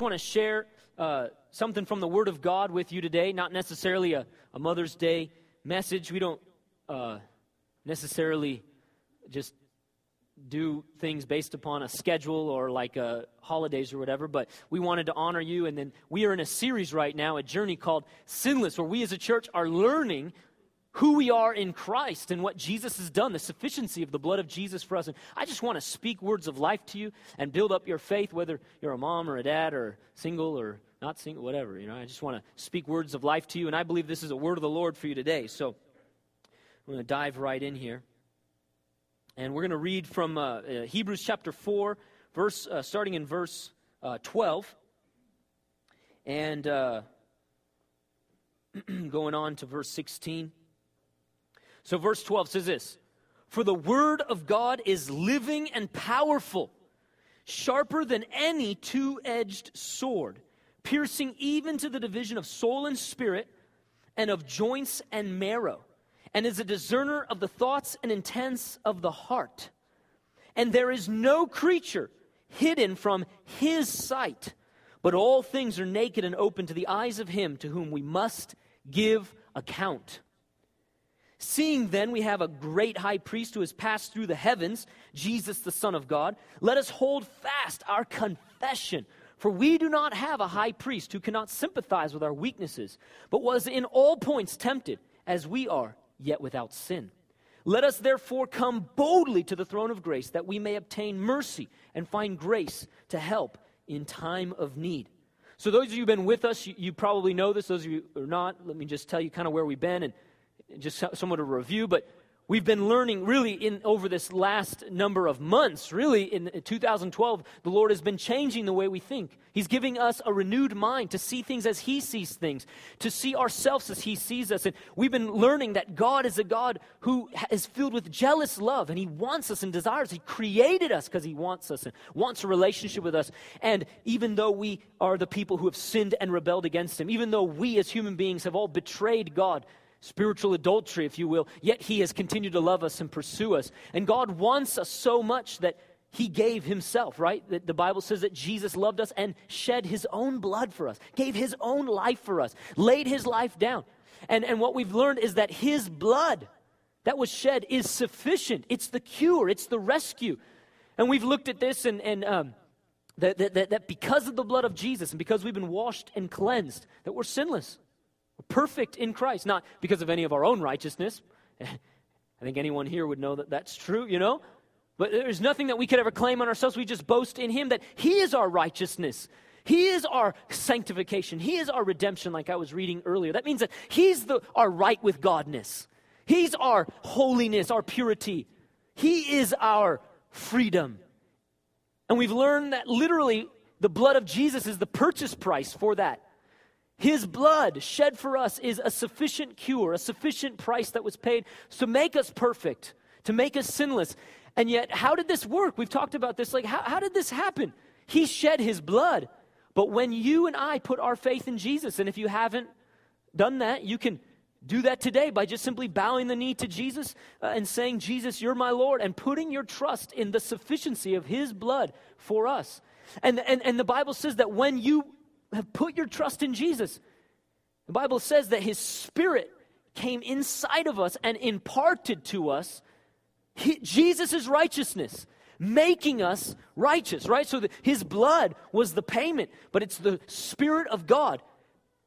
I want to share uh, something from the Word of God with you today, not necessarily a, a Mother's Day message. We don't uh, necessarily just do things based upon a schedule or like uh, holidays or whatever, but we wanted to honor you. And then we are in a series right now, a journey called Sinless, where we as a church are learning who we are in Christ and what Jesus has done, the sufficiency of the blood of Jesus for us. And I just want to speak words of life to you and build up your faith, whether you're a mom or a dad or single or not single, whatever. You know, I just want to speak words of life to you, and I believe this is a word of the Lord for you today. So I'm going to dive right in here. And we're going to read from uh, uh, Hebrews chapter 4, verse, uh, starting in verse uh, 12, and uh, going on to verse 16. So, verse 12 says this For the word of God is living and powerful, sharper than any two edged sword, piercing even to the division of soul and spirit, and of joints and marrow, and is a discerner of the thoughts and intents of the heart. And there is no creature hidden from his sight, but all things are naked and open to the eyes of him to whom we must give account. Seeing then we have a great high priest who has passed through the heavens, Jesus the Son of God, let us hold fast our confession. For we do not have a high priest who cannot sympathize with our weaknesses, but was in all points tempted, as we are, yet without sin. Let us therefore come boldly to the throne of grace, that we may obtain mercy and find grace to help in time of need. So, those of you who've been with us, you, you probably know this. Those of you who are not, let me just tell you kind of where we've been and just somewhat of a review, but we've been learning really in over this last number of months really in 2012 the lord has been changing the way we think. He's giving us a renewed mind to see things as he sees things to see ourselves as he sees us. And we've been learning that god is a god who is filled with jealous love and he wants us and desires. He created us because he wants us and wants a relationship with us. And even though we are the people who have sinned and rebelled against him even though we as human beings have all betrayed god spiritual adultery, if you will, yet He has continued to love us and pursue us. And God wants us so much that He gave Himself, right? That the Bible says that Jesus loved us and shed His own blood for us, gave His own life for us, laid His life down. And, and what we've learned is that His blood that was shed is sufficient. It's the cure, it's the rescue. And we've looked at this and, and um, that, that, that because of the blood of Jesus and because we've been washed and cleansed, that we're sinless perfect in Christ, not because of any of our own righteousness. I think anyone here would know that that's true, you know? But there's nothing that we could ever claim on ourselves. We just boast in Him that He is our righteousness. He is our sanctification. He is our redemption, like I was reading earlier. That means that He's the, our right with Godness. He's our holiness, our purity. He is our freedom. And we've learned that literally the blood of Jesus is the purchase price for that. His blood shed for us is a sufficient cure, a sufficient price that was paid to make us perfect, to make us sinless. And yet, how did this work? We've talked about this. Like, how, how did this happen? He shed his blood. But when you and I put our faith in Jesus, and if you haven't done that, you can do that today by just simply bowing the knee to Jesus uh, and saying, Jesus, you're my Lord, and putting your trust in the sufficiency of his blood for us. And, and, and the Bible says that when you have put your trust in Jesus. The Bible says that his spirit came inside of us and imparted to us Jesus' righteousness, making us righteous, right? So the, his blood was the payment, but it's the Spirit of God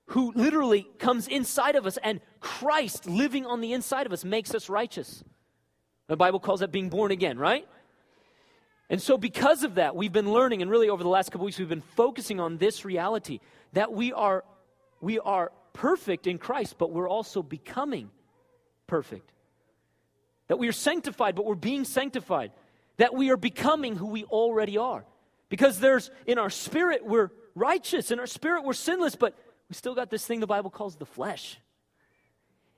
who literally comes inside of us, and Christ living on the inside of us makes us righteous. The Bible calls that being born again, right? And so, because of that, we've been learning, and really over the last couple weeks, we've been focusing on this reality that we are, we are perfect in Christ, but we're also becoming perfect. That we are sanctified, but we're being sanctified. That we are becoming who we already are. Because there's, in our spirit, we're righteous. In our spirit, we're sinless, but we still got this thing the Bible calls the flesh.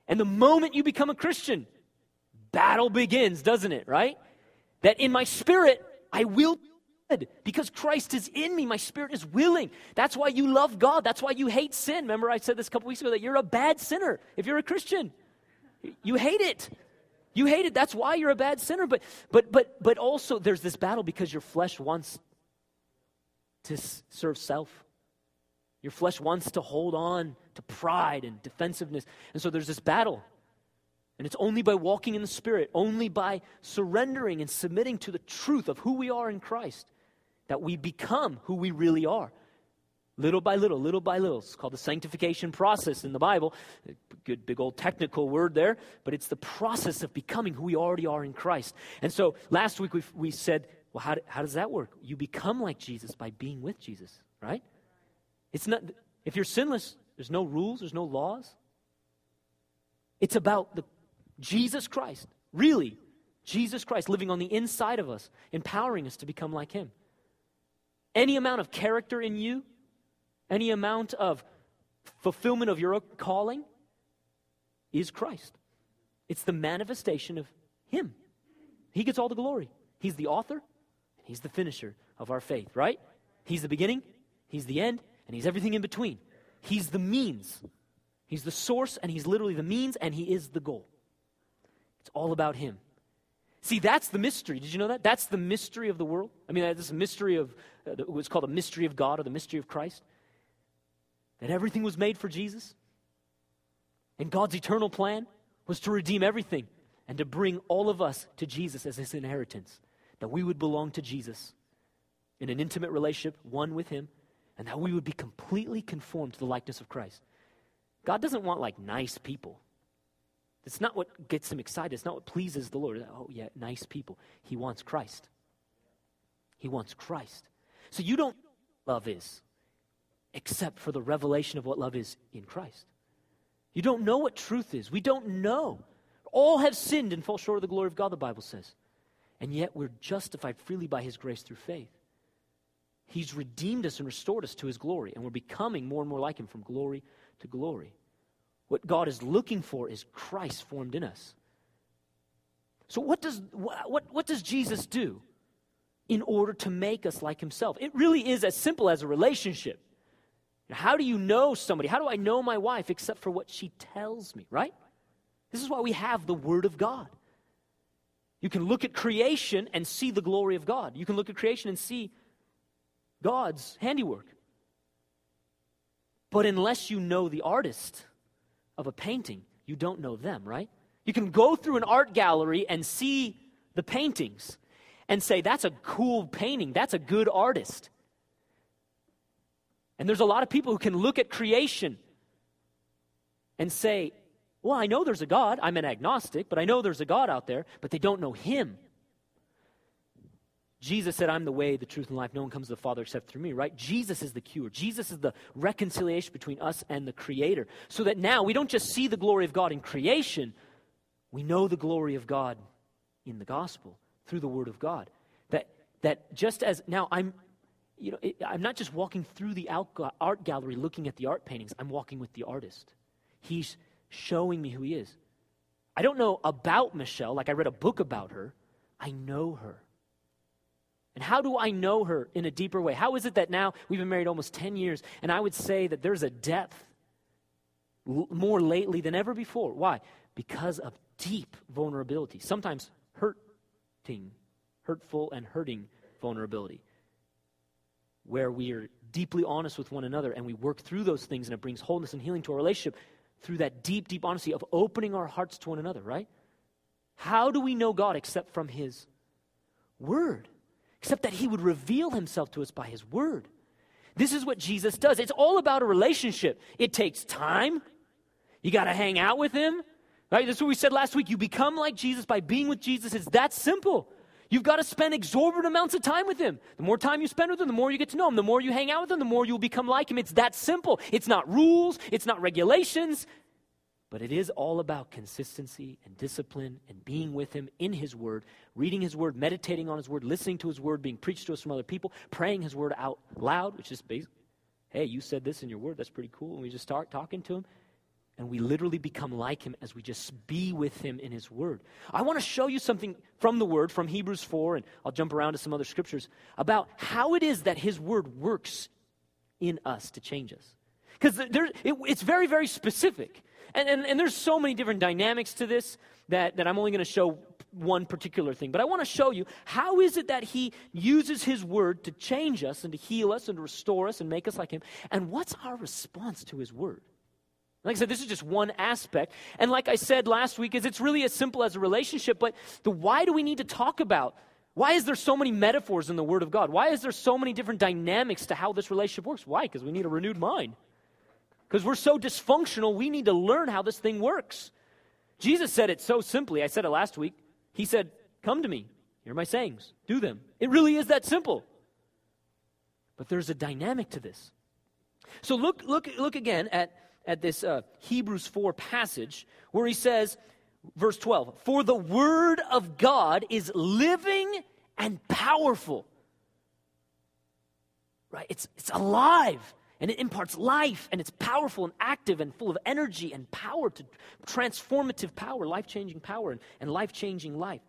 And the moment you become a Christian, battle begins, doesn't it, right? That in my spirit, I will good because Christ is in me. My spirit is willing. That's why you love God. That's why you hate sin. Remember, I said this a couple weeks ago that you're a bad sinner if you're a Christian. You hate it. You hate it. That's why you're a bad sinner. But but but but also there's this battle because your flesh wants to serve self. Your flesh wants to hold on to pride and defensiveness. And so there's this battle. And it's only by walking in the Spirit, only by surrendering and submitting to the truth of who we are in Christ, that we become who we really are. Little by little, little by little. It's called the sanctification process in the Bible. Good, big old technical word there, but it's the process of becoming who we already are in Christ. And so last week we, we said, well, how, how does that work? You become like Jesus by being with Jesus, right? It's not, if you're sinless, there's no rules, there's no laws. It's about the Jesus Christ, really, Jesus Christ living on the inside of us, empowering us to become like Him. Any amount of character in you any amount of fulfillment of your calling is Christ. It's the manifestation of Him. He gets all the glory. He's the author, He's the finisher of our faith, right? He's the beginning, He's the end, and He's everything in between. He's the means. He's the source, and He's literally the means, and He is the goal. It's all about Him. See, that's the mystery. Did you know that? That's the mystery of the world. I mean, that's a mystery of uh, what's called the mystery of God or the mystery of Christ that everything was made for Jesus? And God's eternal plan was to redeem everything and to bring all of us to Jesus as his inheritance. That we would belong to Jesus in an intimate relationship, one with him, and that we would be completely conformed to the likeness of Christ. God doesn't want like nice people. It's not what gets him excited. It's not what pleases the Lord. Oh, yeah, nice people. He wants Christ. He wants Christ. So you don't love is except for the revelation of what love is in Christ. You don't know what truth is. We don't know. All have sinned and fall short of the glory of God, the Bible says. And yet we're justified freely by His grace through faith. He's redeemed us and restored us to His glory, and we're becoming more and more like Him from glory to glory. What God is looking for is Christ formed in us. So, what does, what, what does Jesus do in order to make us like Himself? It really is as simple as a relationship. How do you know somebody? How do I know my wife except for what she tells me, right? This is why we have the Word of God. You can look at creation and see the glory of God. You can look at creation and see God's handiwork. But unless you know the artist of a painting, you don't know them, right? You can go through an art gallery and see the paintings and say, that's a cool painting, that's a good artist. And there's a lot of people who can look at creation and say, Well, I know there's a God. I'm an agnostic, but I know there's a God out there, but they don't know Him. Jesus said, I'm the way, the truth, and life. No one comes to the Father except through me, right? Jesus is the cure. Jesus is the reconciliation between us and the Creator. So that now we don't just see the glory of God in creation, we know the glory of God in the gospel through the Word of God. That, that just as now I'm, you know, it, I'm not just walking through the art gallery looking at the art paintings, I'm walking with the artist. He's showing me who he is. I don't know about Michelle, like I read a book about her. I know her. And how do I know her in a deeper way? How is it that now we've been married almost 10 years, and I would say that there's a depth more lately than ever before? Why? Because of deep vulnerability, sometimes hurting, hurtful, and hurting vulnerability where we are deeply honest with one another and we work through those things and it brings wholeness and healing to our relationship through that deep, deep honesty of opening our hearts to one another, right? How do we know God except from His Word? Except that He would reveal Himself to us by His Word. This is what Jesus does. It's all about a relationship. It takes time. You got to hang out with Him. Right? That's what we said last week. You become like Jesus by being with Jesus. It's that simple. You've got to spend exorbitant amounts of time with him. The more time you spend with him, the more you get to know him. The more you hang out with him, the more you'll become like him. It's that simple. It's not rules, it's not regulations, but it is all about consistency and discipline and being with him in his word, reading his word, meditating on his word, listening to his word, being preached to us from other people, praying his word out loud, which is basically, hey, you said this in your word. That's pretty cool. And we just start talking to him and we literally become like him as we just be with him in his word. I want to show you something from the word, from Hebrews 4, and I'll jump around to some other scriptures, about how it is that his word works in us to change us. Because it, it's very, very specific. And, and, and there's so many different dynamics to this that, that I'm only going to show one particular thing, but I want to show you how is it that he uses his word to change us and to heal us and to restore us and make us like him, and what's our response to his word? Like I said, this is just one aspect. And like I said last week, is it's really as simple as a relationship, but the why do we need to talk about? Why is there so many metaphors in the Word of God? Why is there so many different dynamics to how this relationship works? Why? Because we need a renewed mind. Because we're so dysfunctional, we need to learn how this thing works. Jesus said it so simply. I said it last week. He said, Come to me, hear my sayings, do them. It really is that simple. But there's a dynamic to this. So look, look, look again at at this uh, Hebrews 4 passage where he says, verse 12, For the word of God is living and powerful. Right? It's, it's alive and it imparts life and it's powerful and active and full of energy and power to transformative power, life changing power and, and life changing life.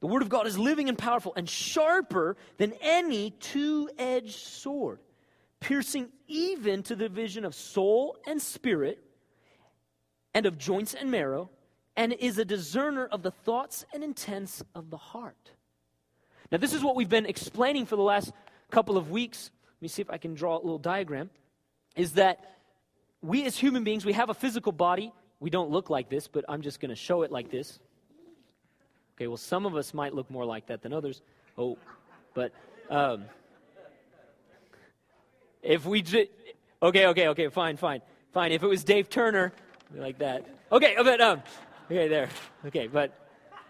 The Word of God is living and powerful and sharper than any two edged sword piercing even to the division of soul and spirit, and of joints and marrow, and is a discerner of the thoughts and intents of the heart. Now, this is what we've been explaining for the last couple of weeks. Let me see if I can draw a little diagram. Is that we as human beings, we have a physical body. We don't look like this, but I'm just going to show it like this. Okay, well, some of us might look more like that than others. Oh, but um, if we just, okay, okay, okay, fine, fine, fine. If it was Dave Turner, like that. Okay, but, um, okay, there. Okay, but,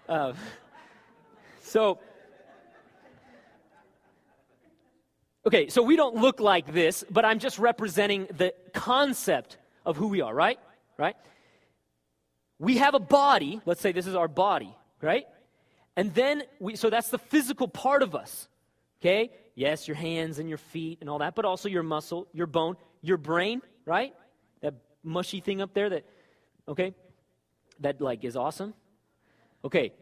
um, so, okay, so we don't look like this, but I'm just representing the concept of who we are, right? Right? We have a body, let's say this is our body, right? And then we, so that's the physical part of us, okay? Yes, your hands and your feet and all that, but also your muscle, your bone, your brain, right? That mushy thing up there that, okay, that like is awesome. Okay,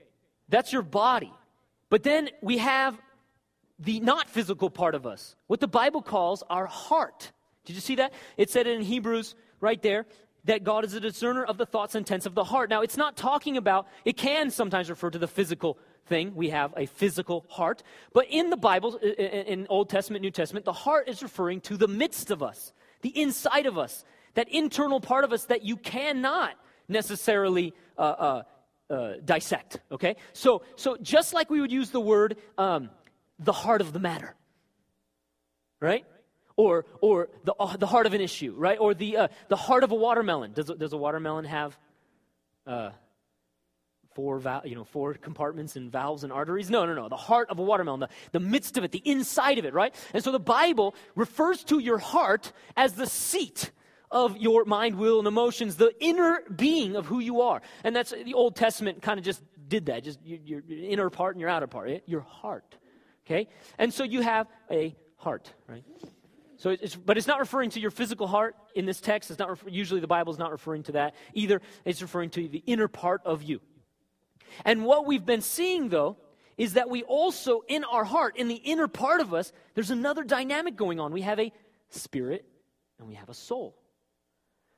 that's your body. But then we have the not physical part of us, what the Bible calls our heart. Did you see that? It said in Hebrews right there that God is a discerner of the thoughts and intents of the heart. Now, it's not talking about, it can sometimes refer to the physical thing. We have a physical heart. But in the Bible, in Old Testament, New Testament, the heart is referring to the midst of us, the inside of us, that internal part of us that you cannot necessarily uh, uh, uh, dissect. Okay? So, so just like we would use the word um, the heart of the matter, right? Or, or the, uh, the heart of an issue, right? Or the, uh, the heart of a watermelon. Does, does a watermelon have uh, four, val- you know, four compartments and valves and arteries. No, no, no. The heart of a watermelon, the, the midst of it, the inside of it, right? And so the Bible refers to your heart as the seat of your mind, will, and emotions, the inner being of who you are. And that's the Old Testament kind of just did that, just your, your, inner part and your outer part, your heart. Okay? And so you have a heart, right? So it's, but it's not referring to your physical heart in this text. It's not usually the Bible is not referring to that either. It's referring to the inner part of you. And what we've been seeing, though, is that we also, in our heart, in the inner part of us, there's another dynamic going on. We have a spirit and we have a soul.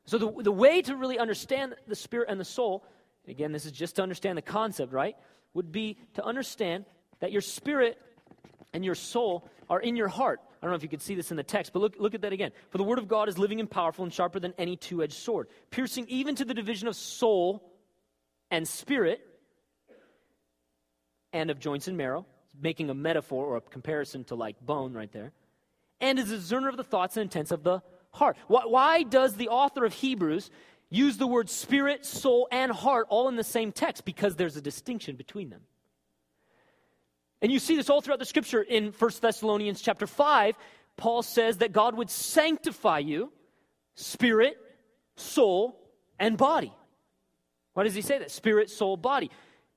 So, the, the way to really understand the spirit and the soul, again, this is just to understand the concept, right? Would be to understand that your spirit and your soul are in your heart. I don't know if you could see this in the text, but look, look at that again. For the word of God is living and powerful and sharper than any two edged sword, piercing even to the division of soul and spirit and of joints and marrow, making a metaphor or a comparison to like bone right there, and is a discerner of the thoughts and intents of the heart. Why, why does the author of Hebrews use the word spirit, soul, and heart all in the same text? Because there's a distinction between them. And you see this all throughout the scripture in 1 Thessalonians chapter 5. Paul says that God would sanctify you, spirit, soul, and body. Why does he say that? Spirit, soul, body.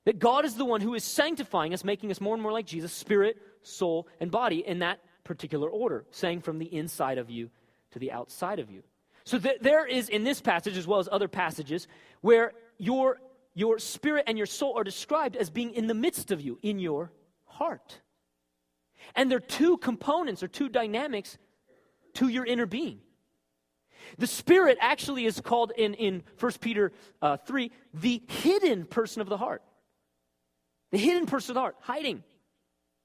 That God is the one who is sanctifying us, making us more and more like Jesus, spirit, soul, and body in that particular order, saying from the inside of you to the outside of you. So th- there is in this passage, as well as other passages, where your, your spirit and your soul are described as being in the midst of you, in your heart. And there are two components or two dynamics to your inner being. The Spirit actually is called in, in 1 Peter uh, 3 the hidden person of the heart. The hidden person of the heart, hiding.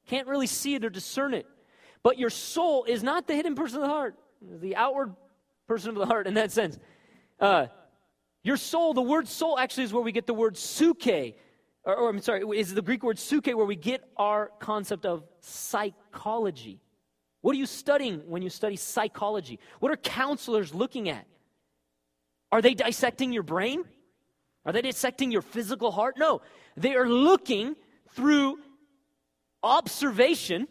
Can't really see it or discern it. But your soul is not the hidden person of the heart, the outward person of the heart in that sense. Uh, your soul, the word soul actually is where we get the word psuche, or, or I'm sorry, is the Greek word psuche where we get our concept of psychology. What are you studying when you study psychology? What are counselors looking at? Are they dissecting your brain? Are they dissecting your physical heart? No. They are looking through observation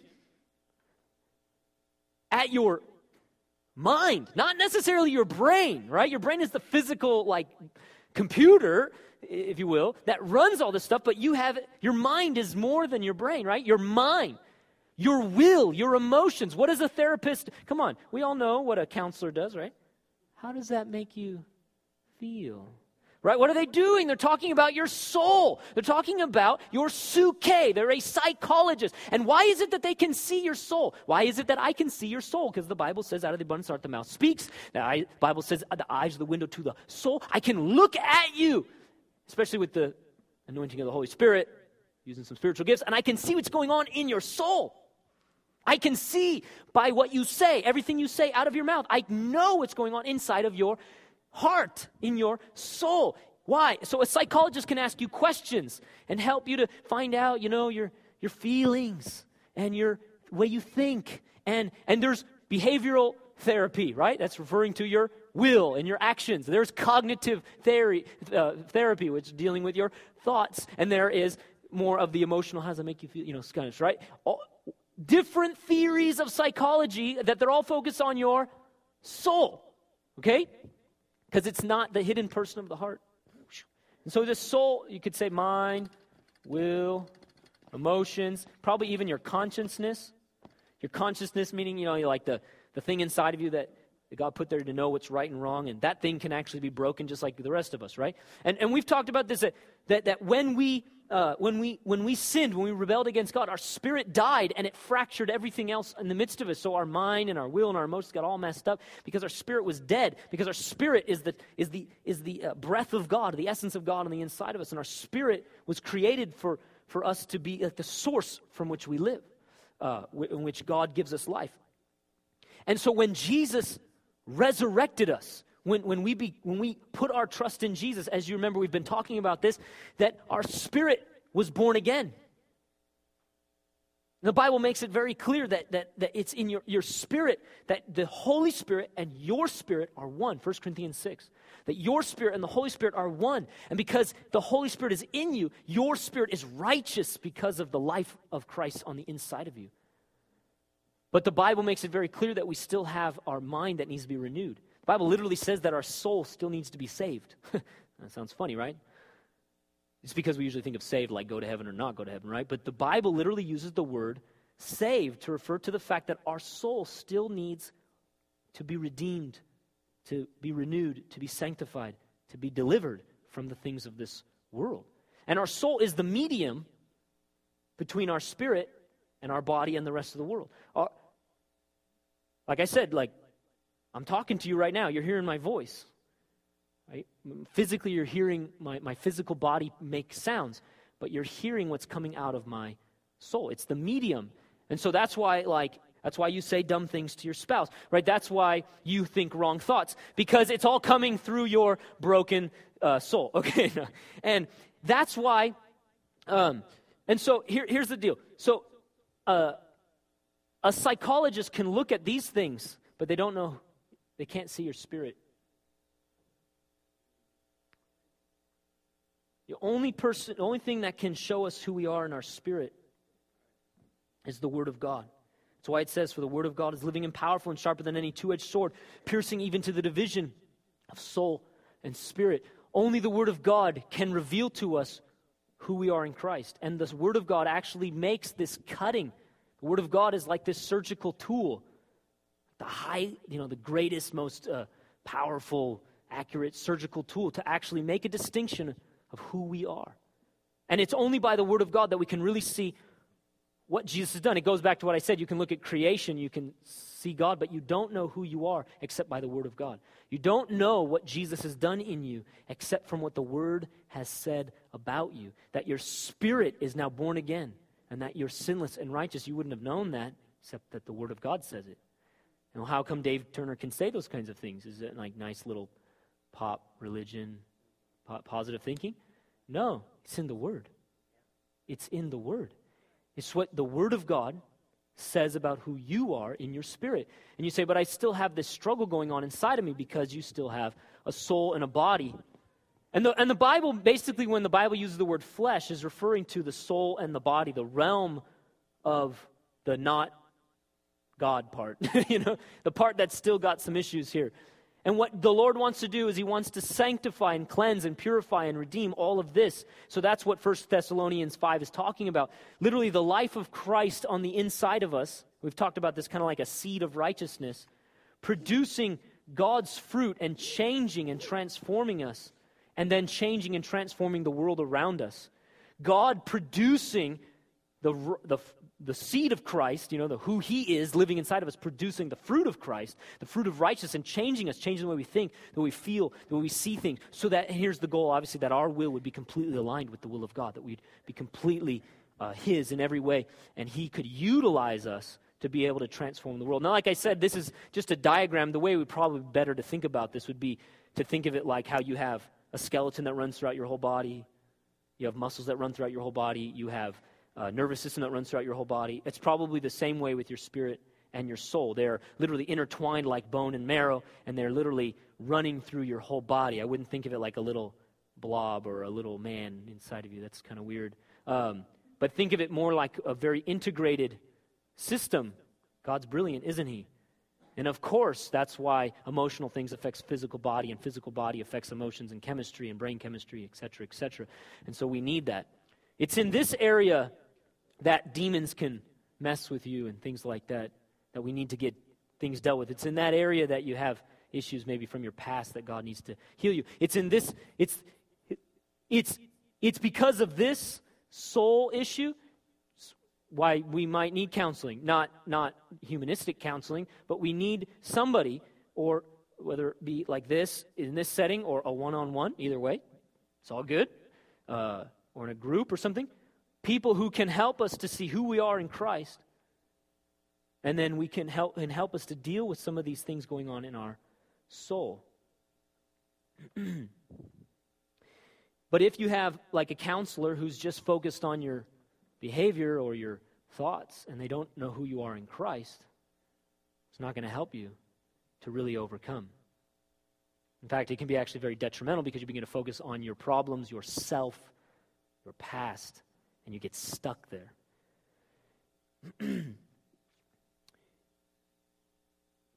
at your mind, not necessarily your brain, right? Your brain is the physical, like, computer, if you will, that runs all this stuff, but you have, your mind is more than your brain, right? Your mind, your will, your emotions. What is a therapist? Come on, we all know what a counselor does, right? How does that make you feel? Right? What are they doing? They're talking about your soul. They're talking about your psuche. They're a psychologist. And why is it that they can see your soul? Why is it that I can see your soul? Because the Bible says, out of the abundance heart the mouth speaks. The Bible says, the eyes are the window to the soul. I can look at you, especially with the anointing of the Holy Spirit, using some spiritual gifts, and I can see what's going on in your soul. I can see by what you say, everything you say out of your mouth. I know what's going on inside of your heart, in your soul. Why? So a psychologist can ask you questions and help you to find out, you know, your, your feelings and your way you think. And, and there's behavioral therapy, right? That's referring to your will and your actions. There's cognitive theory, uh, therapy, which is dealing with your thoughts. And there is more of the emotional, how does it make you feel, you know, skittish, right? All, different theories of psychology that they're all focused on your soul, okay? because it's not the hidden person of the heart. And so, the soul, you could say mind, will, emotions, probably even your consciousness. Your consciousness, meaning, you know, like the, the thing inside of you that, that God put there to know what's right and wrong, and that thing can actually be broken just like the rest of us, right? And, and we've talked about this that, that, that when we uh, when, we, when we sinned, when we rebelled against God, our spirit died and it fractured everything else in the midst of us. So our mind and our will and our emotions got all messed up because our spirit was dead. Because our spirit is the, is the, is the uh, breath of God, the essence of God on the inside of us. And our spirit was created for, for us to be at the source from which we live, uh, in which God gives us life. And so when Jesus resurrected us, when, when, we be, when we put our trust in Jesus, as you remember, we've been talking about this, that our spirit was born again. The Bible makes it very clear that, that, that it's in your, your spirit, that the Holy Spirit and your spirit are one. 1 Corinthians 6. That your spirit and the Holy Spirit are one. And because the Holy Spirit is in you, your spirit is righteous because of the life of Christ on the inside of you. But the Bible makes it very clear that we still have our mind that needs to be renewed. The Bible literally says that our soul still needs to be saved. that sounds funny, right? It's because we usually think of saved like go to heaven or not go to heaven, right? But the Bible literally uses the word saved to refer to the fact that our soul still needs to be redeemed, to be renewed, to be sanctified, to be delivered from the things of this world. And our soul is the medium between our spirit and our body and the rest of the world. Like I said, like I'm talking to you right now. You're hearing my voice. Right? Physically, you're hearing my, my physical body make sounds, but you're hearing what's coming out of my soul. It's the medium. And so that's why, like, that's why you say dumb things to your spouse, right? That's why you think wrong thoughts, because it's all coming through your broken uh, soul, okay? and that's why, um, and so here, here's the deal. So, uh, a psychologist can look at these things, but they don't know they can't see your spirit. The only person, the only thing that can show us who we are in our spirit is the Word of God. That's why it says, For the Word of God is living and powerful and sharper than any two edged sword, piercing even to the division of soul and spirit. Only the Word of God can reveal to us who we are in Christ. And the Word of God actually makes this cutting. The Word of God is like this surgical tool the high, you know, the greatest, most uh, powerful, accurate surgical tool to actually make a distinction of who we are. And it's only by the Word of God that we can really see what Jesus has done. It goes back to what I said. You can look at creation, you can see God, but you don't know who you are except by the Word of God. You don't know what Jesus has done in you except from what the Word has said about you. That your spirit is now born again and that you're sinless and righteous. You wouldn't have known that except that the Word of God says it. And how come Dave Turner can say those kinds of things? Is it like nice little pop religion, pop positive thinking? No, it's in the Word. It's in the Word. It's what the Word of God says about who you are in your spirit. And you say, but I still have this struggle going on inside of me because you still have a soul and a body. And the, and the Bible, basically, when the Bible uses the word flesh, is referring to the soul and the body, the realm of the not God part, you know, the part that's still got some issues here. And what the Lord wants to do is He wants to sanctify and cleanse and purify and redeem all of this. So that's what 1 Thessalonians 5 is talking about. Literally, the life of Christ on the inside of us. We've talked about this kind of like a seed of righteousness, producing God's fruit and changing and transforming us, and then changing and transforming the world around us. God producing the, the, the seed of Christ, you know, the who he is living inside of us, producing the fruit of Christ, the fruit of righteousness, and changing us, changing the way we think, the way we feel, the way we see things. So that here's the goal, obviously, that our will would be completely aligned with the will of God, that we'd be completely uh, his in every way, and he could utilize us to be able to transform the world. Now, like I said, this is just a diagram. The way we probably better to think about this would be to think of it like how you have a skeleton that runs throughout your whole body, you have muscles that run throughout your whole body, you have uh, nervous system that runs throughout your whole body. It's probably the same way with your spirit and your soul. They're literally intertwined like bone and marrow, and they're literally running through your whole body. I wouldn't think of it like a little blob or a little man inside of you. That's kind of weird. Um, but think of it more like a very integrated system. God's brilliant, isn't He? And of course, that's why emotional things affects physical body, and physical body affects emotions and chemistry and brain chemistry, et cetera, et cetera. And so we need that. It's in this area that demons can mess with you and things like that, that we need to get things dealt with. It's in that area that you have issues maybe from your past that God needs to heal you. It's in this, it's, it's, it's because of this soul issue why we might need counseling. Not, not humanistic counseling, but we need somebody, or whether it be like this, in this setting, or a one on one, either way, it's all good, uh, or in a group or something people who can help us to see who we are in Christ. And then we can help and help us to deal with some of these things going on in our soul. but if you have like a counselor who's just focused on your behavior or your thoughts and they don't know who you are in Christ, it's not going to help you to really overcome. In fact, it can be actually very detrimental because you begin to focus on your problems, yourself, your past, and you get stuck there.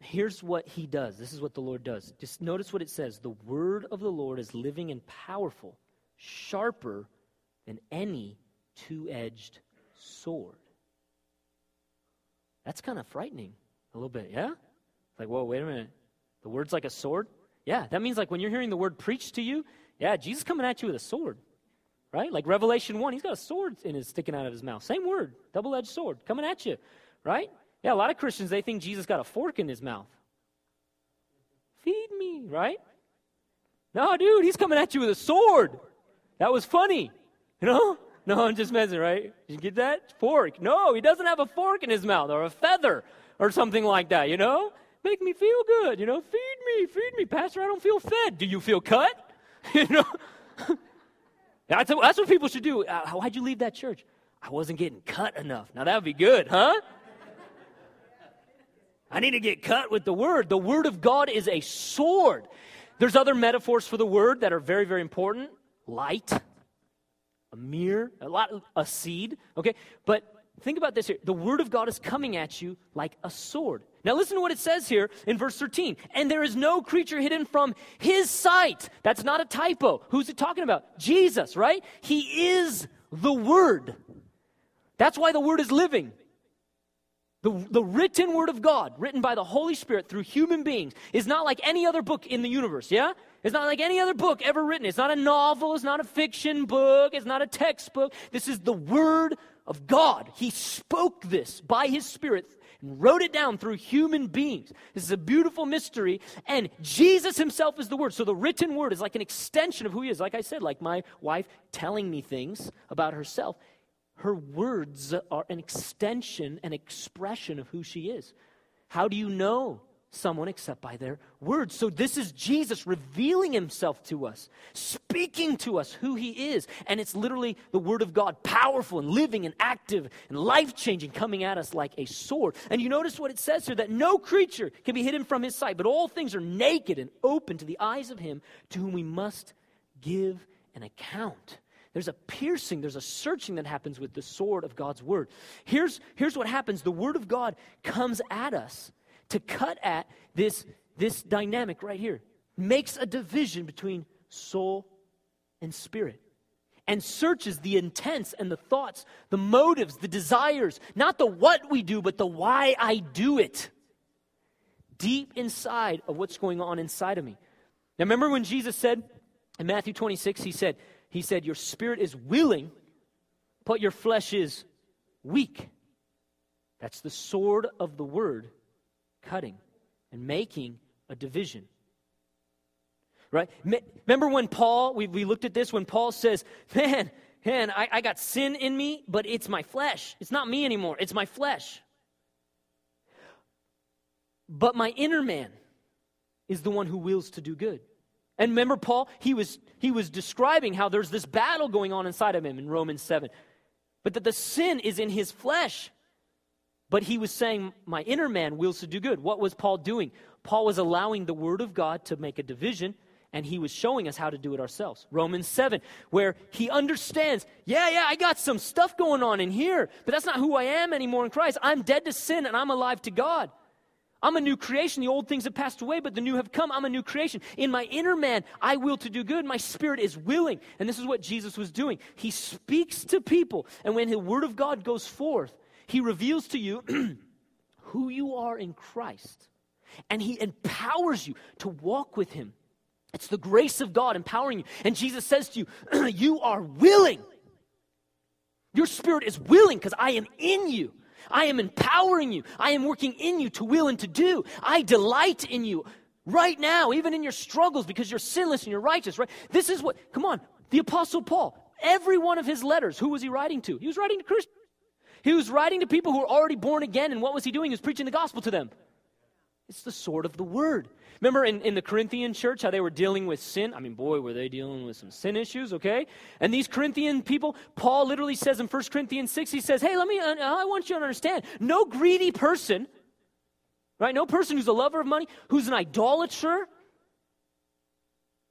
Here's what he does. This is what the Lord does. Just notice what it says. The word of the Lord is living and powerful, sharper than any two edged sword. That's kind of frightening a little bit, yeah? Like, whoa, wait a minute. The word's like a sword? Yeah, that means like when you're hearing the word preached to you, yeah, Jesus coming at you with a sword right? Like Revelation 1, he's got a sword in his sticking out of his mouth. Same word, double edged sword, coming at you, right? Yeah, a lot of Christians, they think Jesus got a fork in his mouth. Feed me, right? No, dude, he's coming at you with a sword. That was funny, you know? No, I'm just messing, right? You get that? Fork. No, he doesn't have a fork in his mouth or a feather or something like that, you know? Make me feel good, you know? Feed me, feed me. Pastor, I don't feel fed. Do you feel cut? you know? That's, that's what people should do. Uh, why'd you leave that church? I wasn't getting cut enough. Now that would be good, huh? I need to get cut with the word. The word of God is a sword. There's other metaphors for the word that are very, very important. Light, a mirror, a lot, a seed. Okay, but think about this here. The word of God is coming at you like a sword. Now, listen to what it says here in verse 13. And there is no creature hidden from his sight. That's not a typo. Who's it talking about? Jesus, right? He is the Word. That's why the Word is living. The, the written Word of God, written by the Holy Spirit through human beings, is not like any other book in the universe, yeah? It's not like any other book ever written. It's not a novel, it's not a fiction book, it's not a textbook. This is the Word of God. He spoke this by his Spirit and wrote it down through human beings. This is a beautiful mystery. And Jesus himself is the Word. So the written Word is like an extension of who he is. Like I said, like my wife telling me things about herself. Her words are an extension, an expression of who she is. How do you know someone except by their words. So, this is Jesus revealing himself to us, speaking to us who he is. And it's literally the word of God, powerful and living and active and life changing, coming at us like a sword. And you notice what it says here that no creature can be hidden from his sight, but all things are naked and open to the eyes of him to whom we must give an account. There's a piercing, there's a searching that happens with the sword of God's word. Here's, here's what happens the word of God comes at us to cut at this, this dynamic right here. Makes a division between soul and spirit and searches the intents and the thoughts, the motives, the desires, not the what we do, but the why I do it. Deep inside of what's going on inside of me. Now remember when Jesus said in Matthew 26, he said, he said, Your spirit is willing, but your flesh is weak. That's the sword of the word cutting and making a division. Right? Remember when Paul, we, we looked at this, when Paul says, Man, man, I, I got sin in me, but it's my flesh. It's not me anymore, it's my flesh. But my inner man is the one who wills to do good. And remember, Paul, he was, he was describing how there's this battle going on inside of him in Romans 7. But that the sin is in his flesh. But he was saying, My inner man wills to do good. What was Paul doing? Paul was allowing the word of God to make a division, and he was showing us how to do it ourselves. Romans 7, where he understands, yeah, yeah, I got some stuff going on in here, but that's not who I am anymore in Christ. I'm dead to sin and I'm alive to God. I'm a new creation. The old things have passed away, but the new have come. I'm a new creation. In my inner man, I will to do good. My spirit is willing. And this is what Jesus was doing. He speaks to people, and when the word of God goes forth, he reveals to you who you are in Christ, and He empowers you to walk with Him. It's the grace of God empowering you. And Jesus says to you, You are willing. Your spirit is willing because I am in you. I am empowering you. I am working in you to will and to do. I delight in you right now, even in your struggles, because you're sinless and you're righteous, right? This is what, come on, the Apostle Paul, every one of his letters, who was he writing to? He was writing to Christians. He was writing to people who were already born again, and what was he doing? He was preaching the gospel to them. It's the sword of the word. Remember in, in the Corinthian church how they were dealing with sin? I mean, boy, were they dealing with some sin issues, okay? And these Corinthian people, Paul literally says in 1 Corinthians 6, he says, hey, let me, uh, I want you to understand, no greedy person, right? No person who's a lover of money, who's an idolater,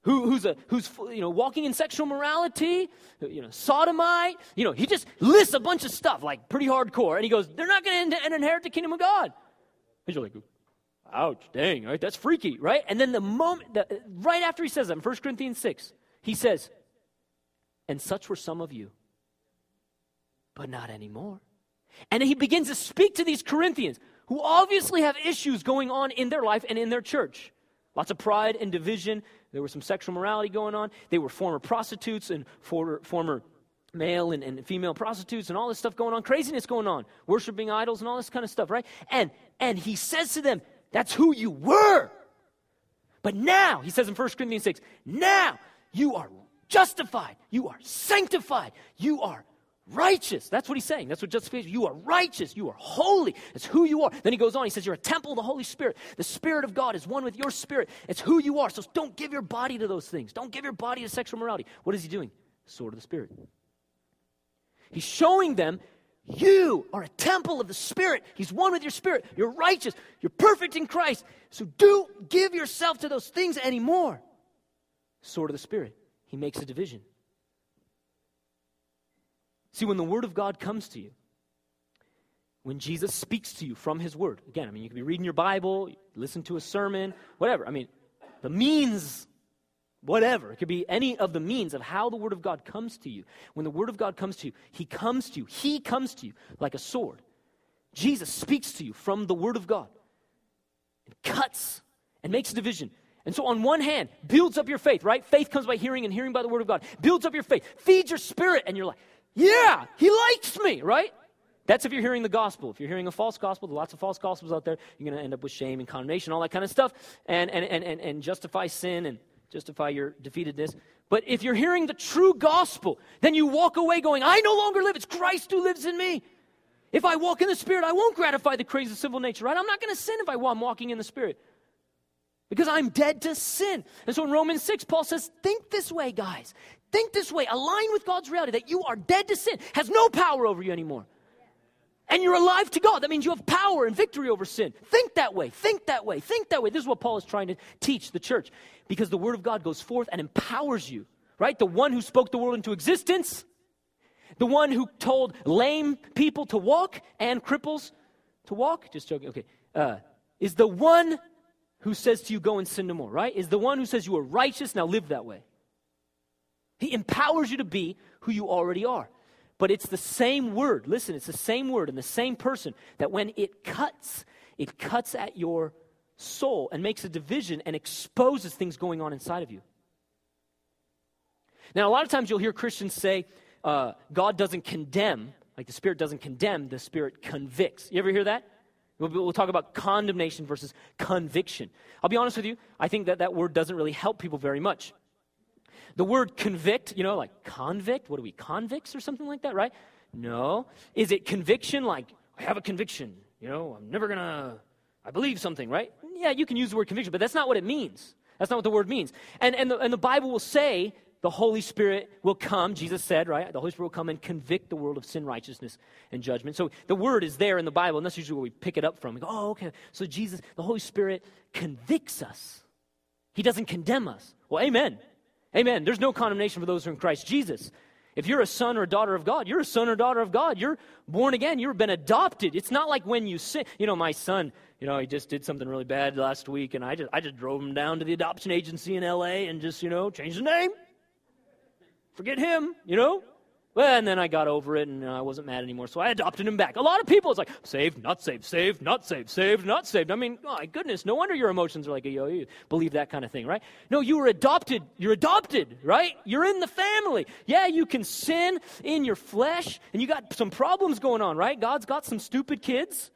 who, who's, a, who's you know, walking in sexual morality, you know, sodomite. You know, he just lists a bunch of stuff, like pretty hardcore. And he goes, they're not going to inherit the kingdom of God. And you're like, ouch, dang, right? That's freaky, right? And then the moment, the, right after he says that in 1 Corinthians 6, he says, and such were some of you, but not anymore. And he begins to speak to these Corinthians who obviously have issues going on in their life and in their church. Lots of pride and division. There was some sexual morality going on. They were former prostitutes and for, former male and, and female prostitutes and all this stuff going on. Craziness going on. Worshiping idols and all this kind of stuff, right? And, and he says to them, that's who you were. But now, he says in 1 Corinthians 6, now you are justified. You are sanctified. You are righteous. That's what he's saying. That's what justification. You are righteous. You are holy. It's who you are. Then he goes on. He says, You're a temple of the Holy Spirit. The Spirit of God is one with your spirit. It's who you are. So don't give your body to those things. Don't give your body to sexual morality. What is he doing? Sword of the Spirit. He's showing them you are a temple of the Spirit. He's one with your spirit. You're righteous. You're perfect in Christ. So do give yourself to those things anymore. Sword of the Spirit. He makes a division. See, when the Word of God comes to you, when Jesus speaks to you from His Word, again, I mean, you could be reading your Bible, listen to a sermon, whatever. I mean, the means, whatever. It could be any of the means of how the Word of God comes to you. When the Word of God comes to you, He comes to you. He comes to you like a sword. Jesus speaks to you from the Word of God and cuts and makes a division. And so, on one hand, builds up your faith, right? Faith comes by hearing, and hearing by the Word of God. Builds up your faith, feeds your spirit, and you're like, Yeah, he likes me, right? That's if you're hearing the gospel. If you're hearing a false gospel, there's lots of false gospels out there, you're going to end up with shame and condemnation, all that kind of stuff, and, and, and, and, and justify sin and justify your defeatedness. But if you're hearing the true gospel, then you walk away going, I no longer live, it's Christ who lives in me. If I walk in the Spirit, I won't gratify the crazy sinful nature, right? I'm not going to sin if I, am walking in the Spirit because I'm dead to sin. And so in Romans 6, Paul says, Think this way, guys. Think this way. Align with God's reality that you are dead to sin, has no power over you anymore. And you're alive to God. That means you have power and victory over sin. Think that way. Think that way. Think that way. This is what Paul is trying to teach the church because the Word of God goes forth and empowers you, right? The one who spoke the world into existence, the one who told lame people to walk and cripples to walk, just joking, okay, uh, is the one who says to you, go and sin no more, right? Is the one who says you are righteous, now live that way. He empowers you to be who you already are. But it's the same word. Listen, it's the same word and the same person that when it cuts, it cuts at your soul and makes a division and exposes things going on inside of you. Now, a lot of times you'll hear Christians say, uh, God doesn't condemn, like the Spirit doesn't condemn, the Spirit convicts. You ever hear that? We'll, we'll, talk about condemnation versus conviction. I'll be honest with you, I think that that word doesn't really help people very much. The word convict, you know, like convict, what are we, convicts or something like that, right? No. Is it conviction like, I have a conviction, you know, I'm never gonna, I believe something, right? Yeah, you can use the word conviction, but that's not what it means. That's not what the word means. And, and, the, and the Bible will say the Holy Spirit will come, Jesus said, right? The Holy Spirit will come and convict the world of sin, righteousness, and judgment. So the word is there in the Bible, and that's usually where we pick it up from. We go, oh, okay. So Jesus, the Holy Spirit convicts us. He doesn't condemn us. Well, amen. Amen. There's no condemnation for those who are in Christ Jesus. If you're a son or a daughter of God, you're a son or daughter of God. You're born again. You've been adopted. It's not like when you sin. You know, my son, you know, he just did something really bad last week, and I just, I just drove him down to the adoption agency in L.A. and just, you know, changed the name. Forget him, you know. Well, and then I got over it and uh, I wasn't mad anymore, so I adopted him back. A lot of people, it's like, saved, not saved, saved, not saved, saved, not saved. I mean, oh, my goodness, no wonder your emotions are like, yo, you believe that kind of thing, right? No, you were adopted. You're adopted, right? You're in the family. Yeah, you can sin in your flesh and you got some problems going on, right? God's got some stupid kids,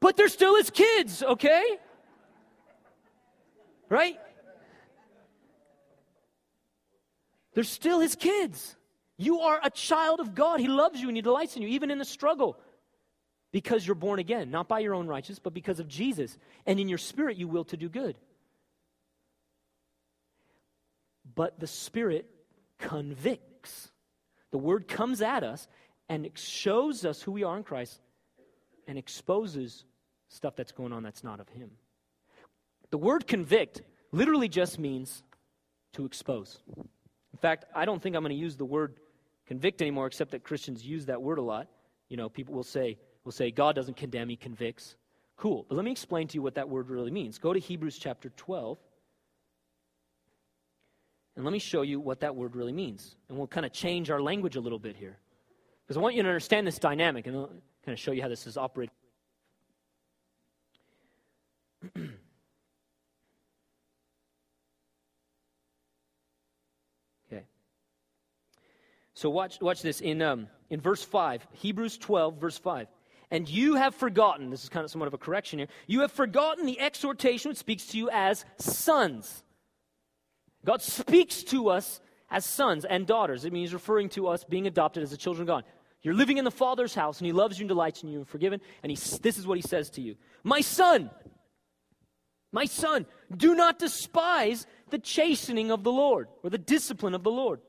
but they're still his kids, okay? Right? They're still his kids. You are a child of God. He loves you and He delights in you, even in the struggle, because you're born again, not by your own righteousness, but because of Jesus. And in your spirit, you will to do good. But the Spirit convicts. The Word comes at us and shows us who we are in Christ and exposes stuff that's going on that's not of Him. The word convict literally just means to expose. In fact, I don't think I'm going to use the word convict anymore, except that Christians use that word a lot. You know, people will say, will say, God doesn't condemn, he convicts. Cool. But let me explain to you what that word really means. Go to Hebrews chapter 12. And let me show you what that word really means. And we'll kind of change our language a little bit here. Because I want you to understand this dynamic and I'll kind of show you how this is operating. So watch, watch this in, um, in verse 5, Hebrews 12, verse 5. And you have forgotten, this is kind of somewhat of a correction here, you have forgotten the exhortation which speaks to you as sons. God speaks to us as sons and daughters. It means referring to us being adopted as the children of God. You're living in the Father's house, and He loves you and delights in you and forgiven. And he, this is what He says to you My son, my son, do not despise the chastening of the Lord or the discipline of the Lord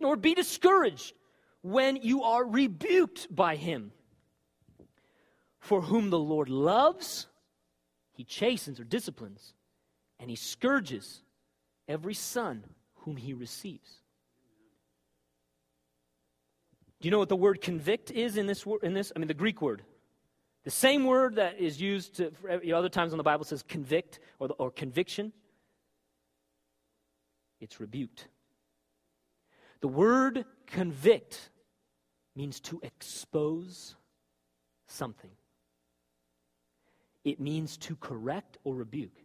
nor be discouraged when you are rebuked by him. For whom the Lord loves, he chastens or disciplines, and he scourges every son whom he receives. Do you know what the word convict is in this? word? In this, I mean, the Greek word, the same word that is used to, you know, other times in the Bible says convict or, or conviction. It's rebuked. The word convict means to expose something, it means to correct or rebuke.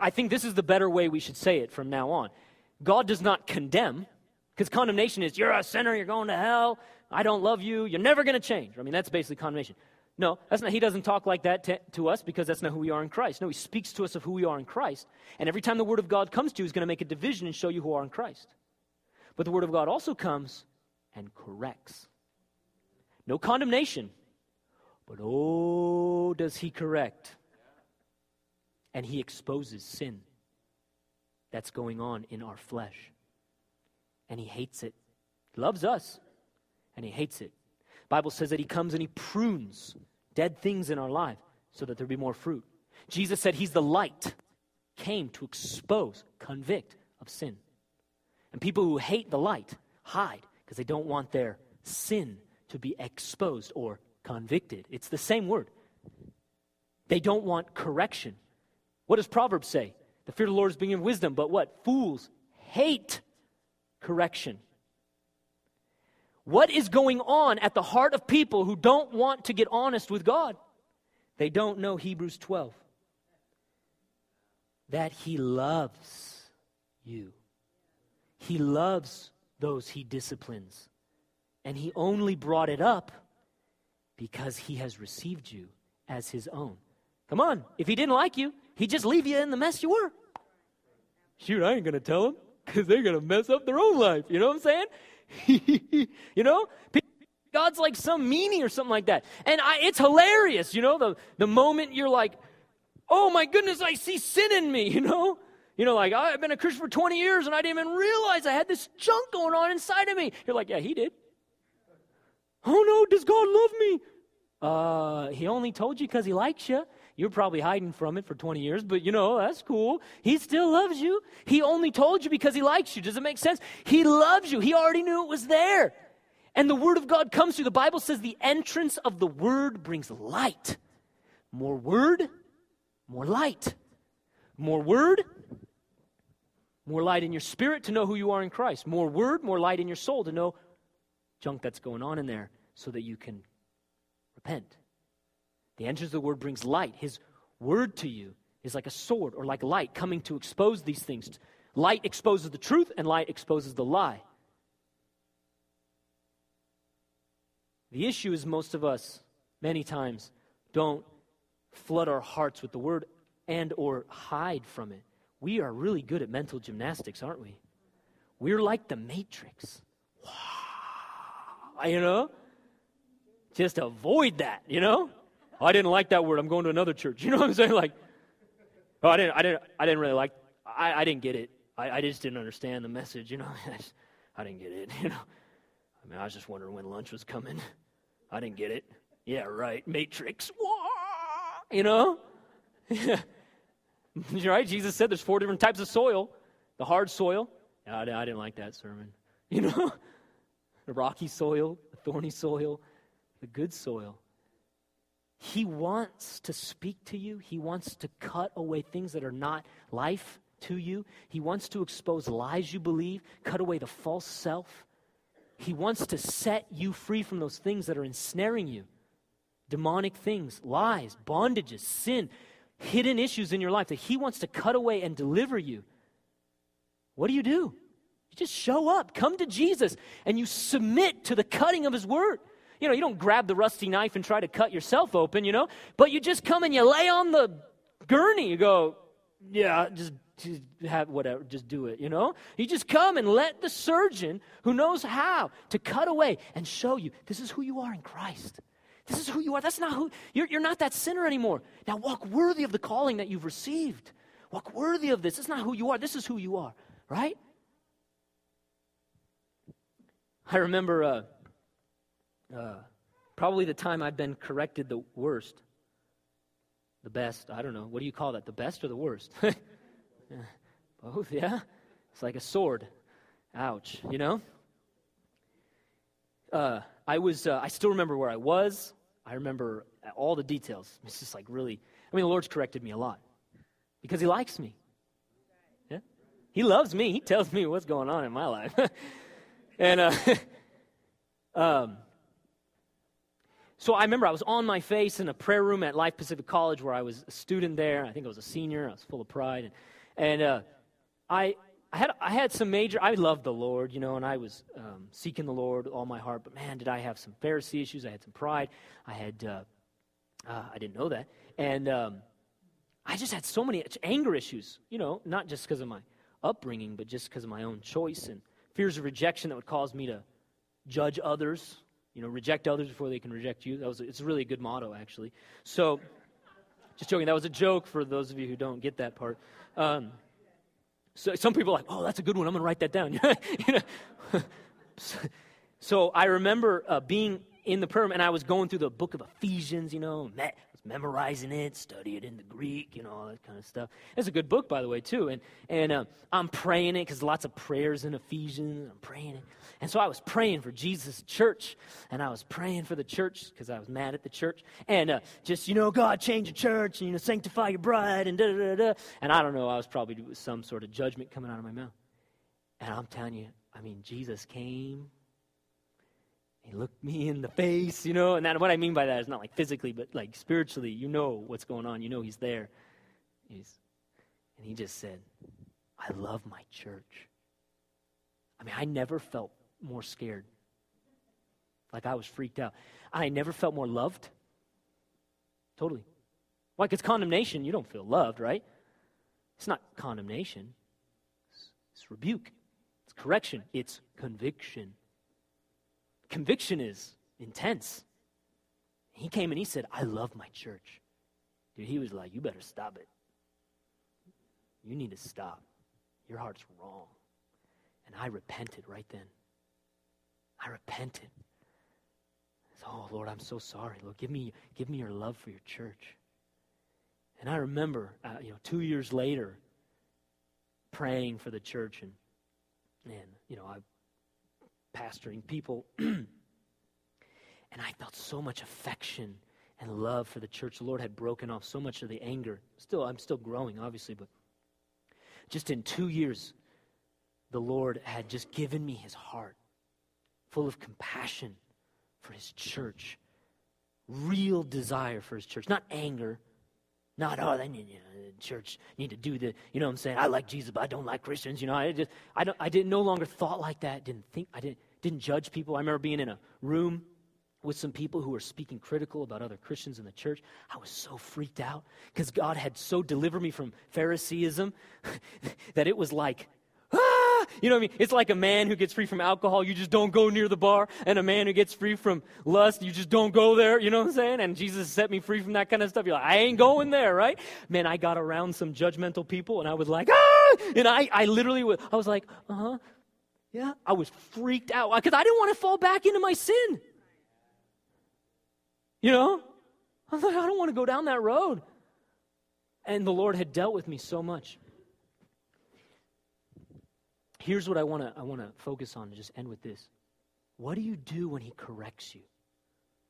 I think this is the better way we should say it from now on. God does not condemn, Because condemnation is, you're a sinner, you're going to hell, I don't love you, you're never going to change. I mean, that's basically condemnation. No, that's not, he doesn't talk like that to, to, us because that's not who we are in Christ. No, he speaks to us of who we are in Christ. And every time the Word of God comes to you, he's going to make a division and show you who are in Christ. But the Word of God also comes and corrects. No condemnation, but oh, does he correct. And he exposes sin that's going on in our flesh. And he hates it. He loves us, and he hates it. Bible says that he comes and he prunes dead things in our life so that there be more fruit. Jesus said he's the light, came to expose, convict of sin. And people who hate the light hide because they don't want their sin to be exposed or convicted. It's the same word. They don't want correction. What does Proverbs say? The fear of the Lord is being wisdom, but what? Fools hate correction. What is going on at the heart of people who don't want to get honest with God? They don't know Hebrews 12. That He loves you, He loves those He disciplines. And He only brought it up because He has received you as His own. Come on, if He didn't like you, He'd just leave you in the mess you were. Shoot, I ain't going to tell them because they're going to mess up their own life. You know what I'm saying? you know? God's like some meanie or something like that. And I, it's hilarious, you know, the, the moment you're like, oh my goodness, I see sin in me, you know? You know, like, I've been a Christian for 20 years and I didn't even realize I had this junk going on inside of me. You're like, yeah, he did. Oh no, does God love me? Uh, he only told you because he likes you. You're probably hiding from it for 20 years, but you know, that's cool. He still loves you. He only told you because he likes you. Does it make sense? He loves you. He already knew it was there. And the word of God comes through. The Bible says the entrance of the word brings light. More word, more light. More word, more light in your spirit to know who you are in Christ. More word, more light in your soul to know junk that's going on in there so that you can repent. The entrance of the word brings light. His word to you is like a sword or like light coming to expose these things. Light exposes the truth, and light exposes the lie. The issue is most of us, many times, don't flood our hearts with the word and or hide from it. We are really good at mental gymnastics, aren't we? We're like the matrix. You know? Just avoid that, you know? oh, I didn't like that word. I'm going to another church. You know what I'm saying? Like, oh, I didn't, I didn't, I didn't really like. I, I didn't get it. I, I just didn't understand the message. You know, I, just, I didn't get it. You know, I mean, I was just wondering when lunch was coming. I didn't get it. Yeah, right. Matrix. You know, right? Jesus said there's four different types of soil. The hard soil. I, I didn't like that sermon. You know, the rocky soil, the thorny soil, the good soil. He wants to speak to you. He wants to cut away things that are not life to you. He wants to expose lies you believe, cut away the false self. He wants to set you free from those things that are ensnaring you demonic things, lies, bondages, sin, hidden issues in your life that He wants to cut away and deliver you. What do you do? You just show up, come to Jesus, and you submit to the cutting of His word you know, you don't grab the rusty knife and try to cut yourself open, you know, but you just come and you lay on the gurney. You go, yeah, just, just have whatever, just do it, you know? You just come and let the surgeon who knows how to cut away and show you this is who you are in Christ. This is who you are. That's not who, you're, you're not that sinner anymore. Now walk worthy of the calling that you've received. Walk worthy of this. It's not who you are. This is who you are, right? I remember uh, uh, probably the time I've been corrected the worst. The best, I don't know. What do you call that? The best or the worst? Both, yeah? It's like a sword. Ouch, you know? Uh, I was, uh, I still remember where I was. I remember all the details. It's just like really, I mean, the Lord's corrected me a lot because He likes me. Yeah? He loves me. He tells me what's going on in my life. and, uh, um, so I remember I was on my face in a prayer room at Life Pacific College where I was a student there. I think I was a senior. I was full of pride. And, and uh, I, I had, I had some major, I loved the Lord, you know, and I was um, seeking the Lord all my heart, but man, did I have some Pharisee issues. I had some pride. I had, uh, uh, I didn't know that. And um, I just had so many anger issues, you know, not just because of my upbringing, but just because of my own choice and fears of rejection that would cause me to judge others, you know, reject others before they can reject you. That was, it's really a good motto, actually. So, just joking. That was a joke for those of you who don't get that part. Um, so some people are like, oh, that's a good one. I'm going to write that down. you know? so I remember uh, being in the room, and I was going through the book of Ephesians, you know, memorizing it, study it in the Greek, you know, all that kind of stuff. It's a good book, by the way, too. And, and uh, I'm praying it because lots of prayers in Ephesians. I'm praying it. And so I was praying for Jesus' church, and I was praying for the church because I was mad at the church. And uh, just, you know, God, change the church, and, you know, sanctify your bride, and da da da. And I don't know, I was probably with some sort of judgment coming out of my mouth. And I'm telling you, I mean, Jesus came he looked me in the face, you know, and that, what I mean by that is not like physically, but like spiritually, you know what's going on. You know he's there. He's, and he just said, I love my church. I mean, I never felt more scared. Like I was freaked out. I never felt more loved. Totally. Like it's condemnation. You don't feel loved, right? It's not condemnation, it's, it's rebuke, it's correction, it's conviction conviction is intense. He came and he said, I love my church. Dude, he was like, You better stop it. You need to stop. Your heart's wrong. And I repented right then. I repented. I said, oh Lord, I'm so sorry. Lord, give me, give me your love for your church. And I remember, uh, you know, two years later, praying for the church, and and you know, I pastoring people. and I felt so much affection and love for the church. The Lord had broken off so much of the anger. Still, I'm still growing, obviously, but just in two years, the Lord had just given me his heart, full of compassion for his church, real desire for his church, not anger. Not, oh, they need, you know, the church need to do the, you know what I'm saying? I like Jesus, but I don't like Christians. You know, I just, I, don't, I didn't no longer thought like that, didn't think, I didn't, didn't judge people. I remember being in a room with some people who were speaking critical about other Christians in the church. I was so freaked out because God had so delivered me from Phariseeism that it was like, you know what I mean? It's like a man who gets free from alcohol, you just don't go near the bar, and a man who gets free from lust, you just don't go there. You know what I'm saying? And Jesus set me free from that kind of stuff. You're like, I ain't going there, right? Man, I got around some judgmental people, and I was like, ah! And I, I literally was, I was like, uh huh, yeah. I was freaked out because I didn't want to fall back into my sin. You know? I was like, I don't want to go down that road. And the Lord had dealt with me so much here's what I want to I want to focus on and just end with this. What do you do when he corrects you?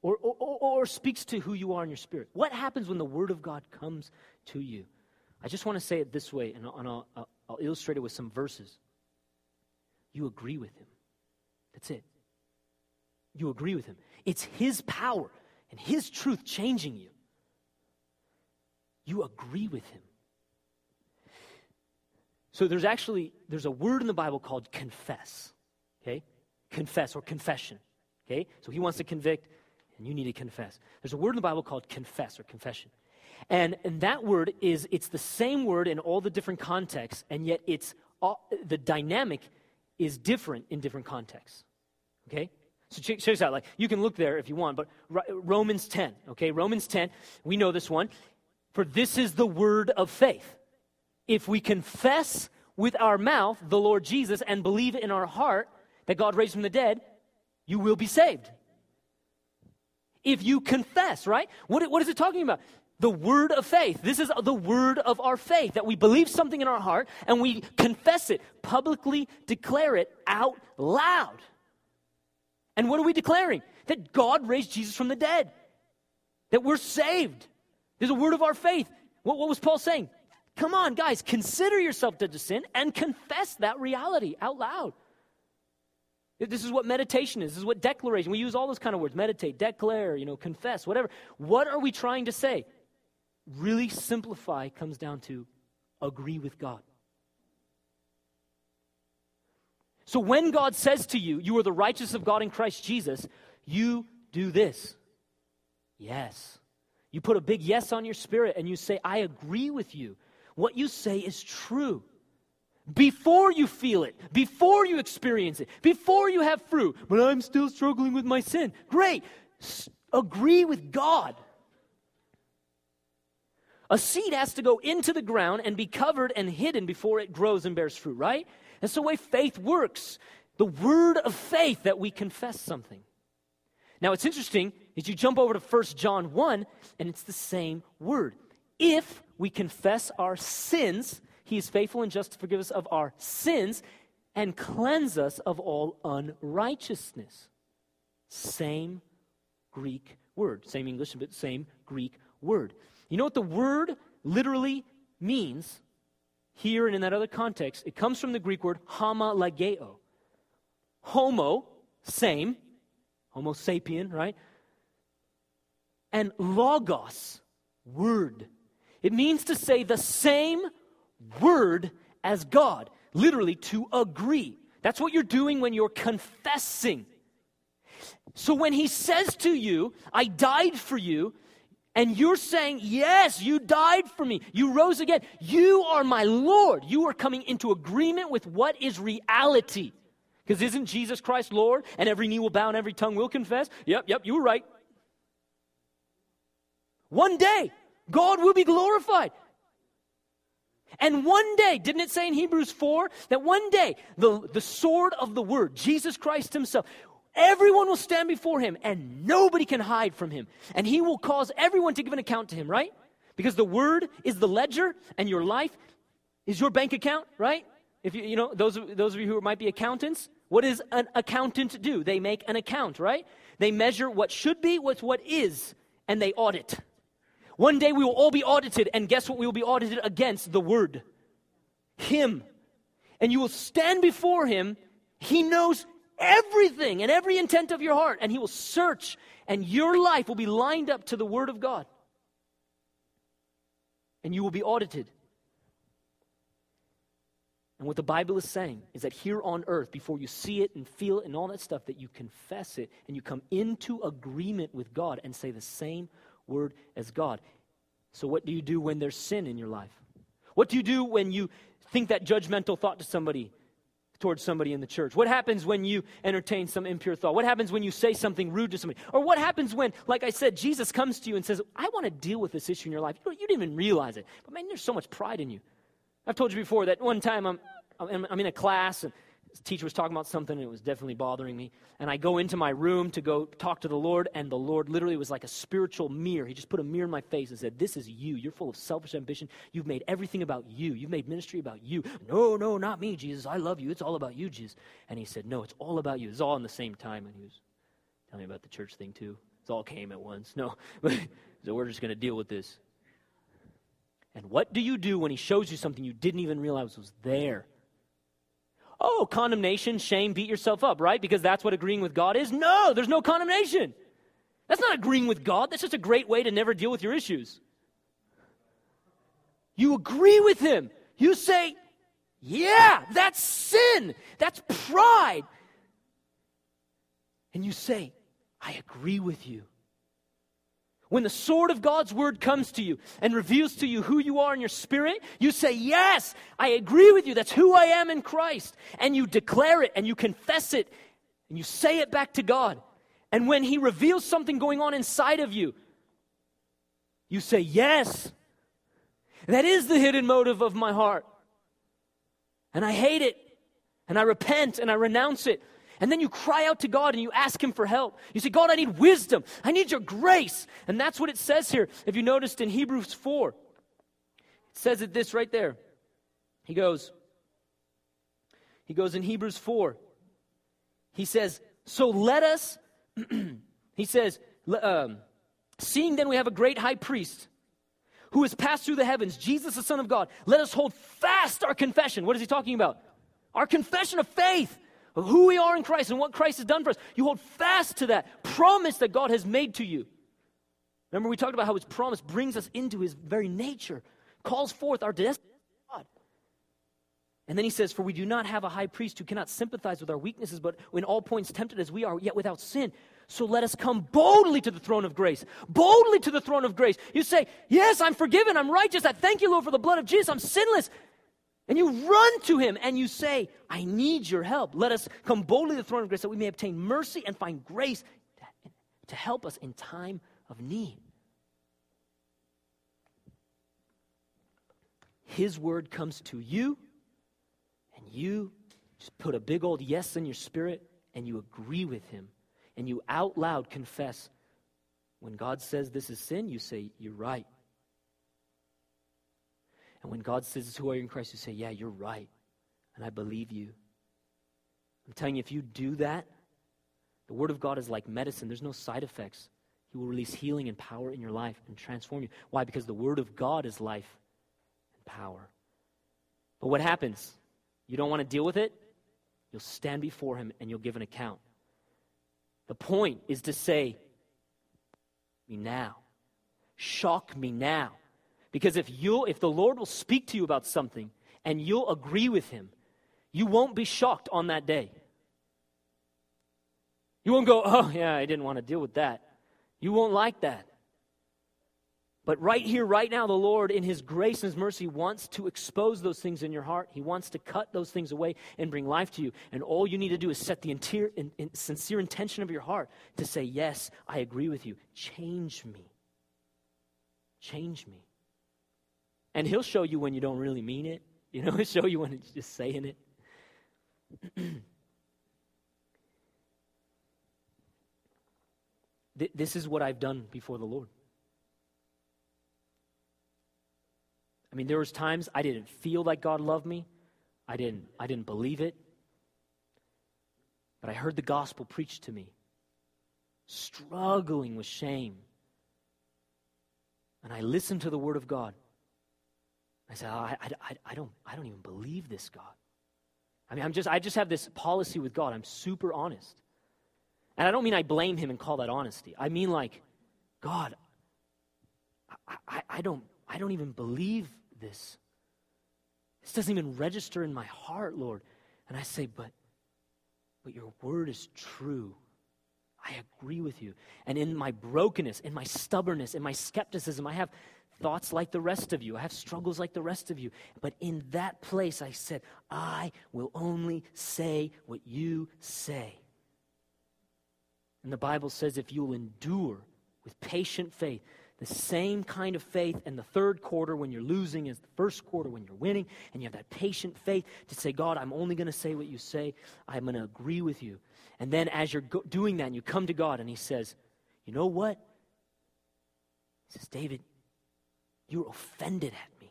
Or, or, or, speaks to who you are in your spirit? What happens when the word of God comes to you? I just want to say it this way, and, I'll, and I'll, I'll illustrate it with some verses. You agree with him. That's it. You agree with him. It's his power and his truth changing you. You agree with him. So there's actually there's a word in the Bible called confess. Okay? Confess or confession. Okay? So he wants to convict and you need to confess. There's a word in the Bible called confess or confession. And, and that word is it's the same word in all the different contexts and yet it's all, the dynamic is different in different contexts. Okay? So check, check this out. Like you can look there if you want, but Romans 10, okay? Romans 10, we know this one. For this is the word of faith if we confess with our mouth the Lord Jesus and believe in our heart that God raised from the dead, you will be saved. If you confess, right? What, what is it talking about? The word of faith. This is the word of our faith that we believe something in our heart and we confess it, publicly declare it out loud. And what are we declaring? That God raised Jesus from the dead, that we're saved. There's a word of our faith. What, what was Paul saying? Come on, guys, consider yourself dead to sin and confess that reality out loud. This is what meditation is. This is what declaration. We use all those kind of words meditate, declare, you know, confess, whatever. What are we trying to say? Really simplify comes down to agree with God. So when God says to you, You are the righteousness of God in Christ Jesus, you do this. Yes. You put a big yes on your spirit and you say, I agree with you. What you say is true. Before you feel it, before you experience it, before you have fruit, but I'm still struggling with my sin. Great. S- agree with God. A seed has to go into the ground and be covered and hidden before it grows and bears fruit, right? That's the way faith works. The word of faith that we confess something. Now, it's interesting is you jump over to 1 John 1, and it's the same word. If we confess our sins, he is faithful and just to forgive us of our sins and cleanse us of all unrighteousness. Same Greek word. Same English, but same Greek word. You know what the word literally means here and in that other context? It comes from the Greek word homologeo. Homo, same. Homo sapien, right? And logos, word. It means to say the same word as God, literally to agree. That's what you're doing when you're confessing. So when he says to you, I died for you, and you're saying, Yes, you died for me. You rose again. You are my Lord. You are coming into agreement with what is reality. Because isn't Jesus Christ Lord? And every knee will bow and every tongue will confess? Yep, yep, you were right. One day, God will be glorified. And one day, didn't it say in Hebrews 4 that one day the, the sword of the word, Jesus Christ Himself, everyone will stand before Him and nobody can hide from Him. And He will cause everyone to give an account to Him, right? Because the word is the ledger and your life is your bank account, right? If you, you know, those, those of you who might be accountants, what does an accountant do? They make an account, right? They measure what should be with what is, and they audit. One day we will all be audited, and guess what we will be audited against? The Word. Him. And you will stand before Him. He knows everything and every intent of your heart, and He will search, and your life will be lined up to the Word of God. And you will be audited. And what the Bible is saying is that here on earth, before you see it and feel it and all that stuff, that you confess it and you come into agreement with God and say the same word as God. So, what do you do when there's sin in your life? What do you do when you think that judgmental thought to somebody, towards somebody in the church? What happens when you entertain some impure thought? What happens when you say something rude to somebody? Or what happens when, like I said, Jesus comes to you and says, I want to deal with this issue in your life? You, you didn't even realize it. But man, there's so much pride in you. I've told you before that one time I'm, I'm in a class and teacher was talking about something and it was definitely bothering me. And I go into my room to go talk to the Lord, and the Lord literally was like a spiritual mirror. He just put a mirror in my face and said, This is you. You're full of selfish ambition. You've made everything about you. You've made ministry about you. No, no, not me, Jesus. I love you. It's all about you, Jesus. And he said, No, it's all about you. It's all in the same time. And he was telling me about the church thing too. It all came at once. No, so we're just going to deal with this. And what do you do when he shows you something you didn't even realize was there? Oh, condemnation, shame, beat yourself up, right? Because that's what agreeing with God is? No, there's no condemnation. That's not agreeing with God. That's just a great way to never deal with your issues. You agree with Him. You say, yeah, that's sin. That's pride. And you say, I agree with you. When the sword of God's word comes to you and reveals to you who you are in your spirit, you say, Yes, I agree with you. That's who I am in Christ. And you declare it and you confess it and you say it back to God. And when He reveals something going on inside of you, you say, Yes, that is the hidden motive of my heart. And I hate it. And I repent and I renounce it. And then you cry out to God and you ask Him for help. You say, God, I need wisdom. I need your grace. And that's what it says here. If you noticed in Hebrews 4, it says it this right there. He goes, he goes in Hebrews 4. He says, So let us, he says, um, seeing then we have a great high priest who has passed through the heavens, Jesus, the Son of God, let us hold fast our confession. What is he talking about? Our confession of faith of who we are in Christ and what Christ has done for us. You hold fast to that promise that God has made to you. Remember, we talked about how his promise brings us into his very nature, calls forth our destiny. And then he says, For we do not have a high priest who cannot sympathize with our weaknesses, but in all points tempted as we are, yet without sin. So let us come boldly to the throne of grace. Boldly to the throne of grace. You say, Yes, I'm forgiven. I'm righteous. I thank you, Lord, for the blood of Jesus. I'm sinless. And you run to him and you say, I need your help. Let us come boldly to the throne of grace that we may obtain mercy and find grace to help us in time of need. His word comes to you, and you just put a big old yes in your spirit, and you agree with him, and you out loud confess. When God says this is sin, you say, You're right. And when God says, Who are you in Christ? You say, Yeah, you're right. And I believe you. I'm telling you, if you do that, the Word of God is like medicine, there's no side effects. He will release healing and power in your life and transform you. Why? Because the Word of God is life and power. But what happens? You don't want to deal with it? You'll stand before Him and you'll give an account. The point is to say, me now. Shock me now. Because if you if the Lord will speak to you about something and you'll agree with him, you won't be shocked on that day. You won't go, "Oh, yeah, I didn't want to deal with that." You won't like that. But right here, right now, the Lord, in His grace and His mercy, wants to expose those things in your heart. He wants to cut those things away and bring life to you. And all you need to do is set the interior, in, in, sincere intention of your heart to say, Yes, I agree with you. Change me. Change me. And he'll show you when you don't really mean it. You know, he'll show you when it's just saying it. this is what I've done before the Lord. I mean, there was times I didn't feel like God loved me. I didn't, I didn't believe it. But I heard the gospel preached to me, struggling with shame. And I listened to the word of God. I said, oh, I, I, I, don't, I don't even believe this, God. I mean, I'm just, I just have this policy with God. I'm super honest. And I don't mean I blame him and call that honesty. I mean, like, God, I, I, I, don't, I don't even believe this. This doesn't even register in my heart, Lord. And I say, but, but your word is true. I agree with you. And in my brokenness, in my stubbornness, in my skepticism, I have thoughts like the rest of you. I have struggles like the rest of you. But in that place, I said, I will only say what you say. And the Bible says if you'll endure with patient faith, the same kind of faith in the third quarter when you're losing as the first quarter when you're winning, and you have that patient faith to say, God, I'm only going to say what you say. I'm going to agree with you. And then as you're go- doing that, and you come to God, and He says, You know what? He says, David, you're offended at me.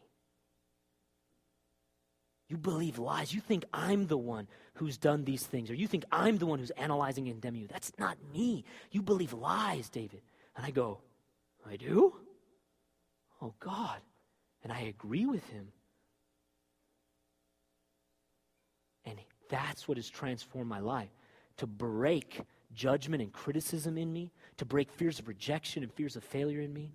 You believe lies. You think I'm the one who's done these things, or you think I'm the one who's analyzing and condemning you. That's not me. You believe lies, David. And I go, I do? Oh, God. And I agree with him. And that's what has transformed my life to break judgment and criticism in me, to break fears of rejection and fears of failure in me,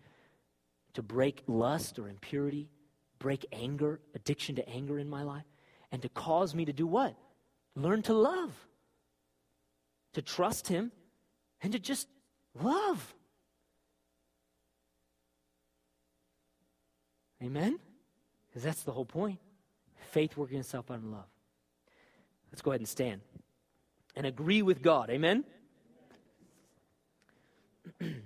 to break lust or impurity, break anger, addiction to anger in my life, and to cause me to do what? Learn to love, to trust Him, and to just love. Amen? Because that's the whole point. Faith working itself out in love. Let's go ahead and stand and agree with God. Amen?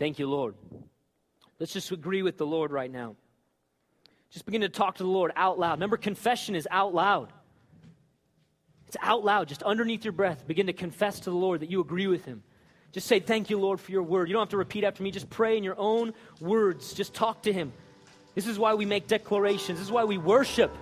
Thank you, Lord. Let's just agree with the Lord right now. Just begin to talk to the Lord out loud. Remember, confession is out loud. It's out loud, just underneath your breath. Begin to confess to the Lord that you agree with Him. Just say, Thank you, Lord, for your word. You don't have to repeat after me. Just pray in your own words. Just talk to Him. This is why we make declarations. This is why we worship.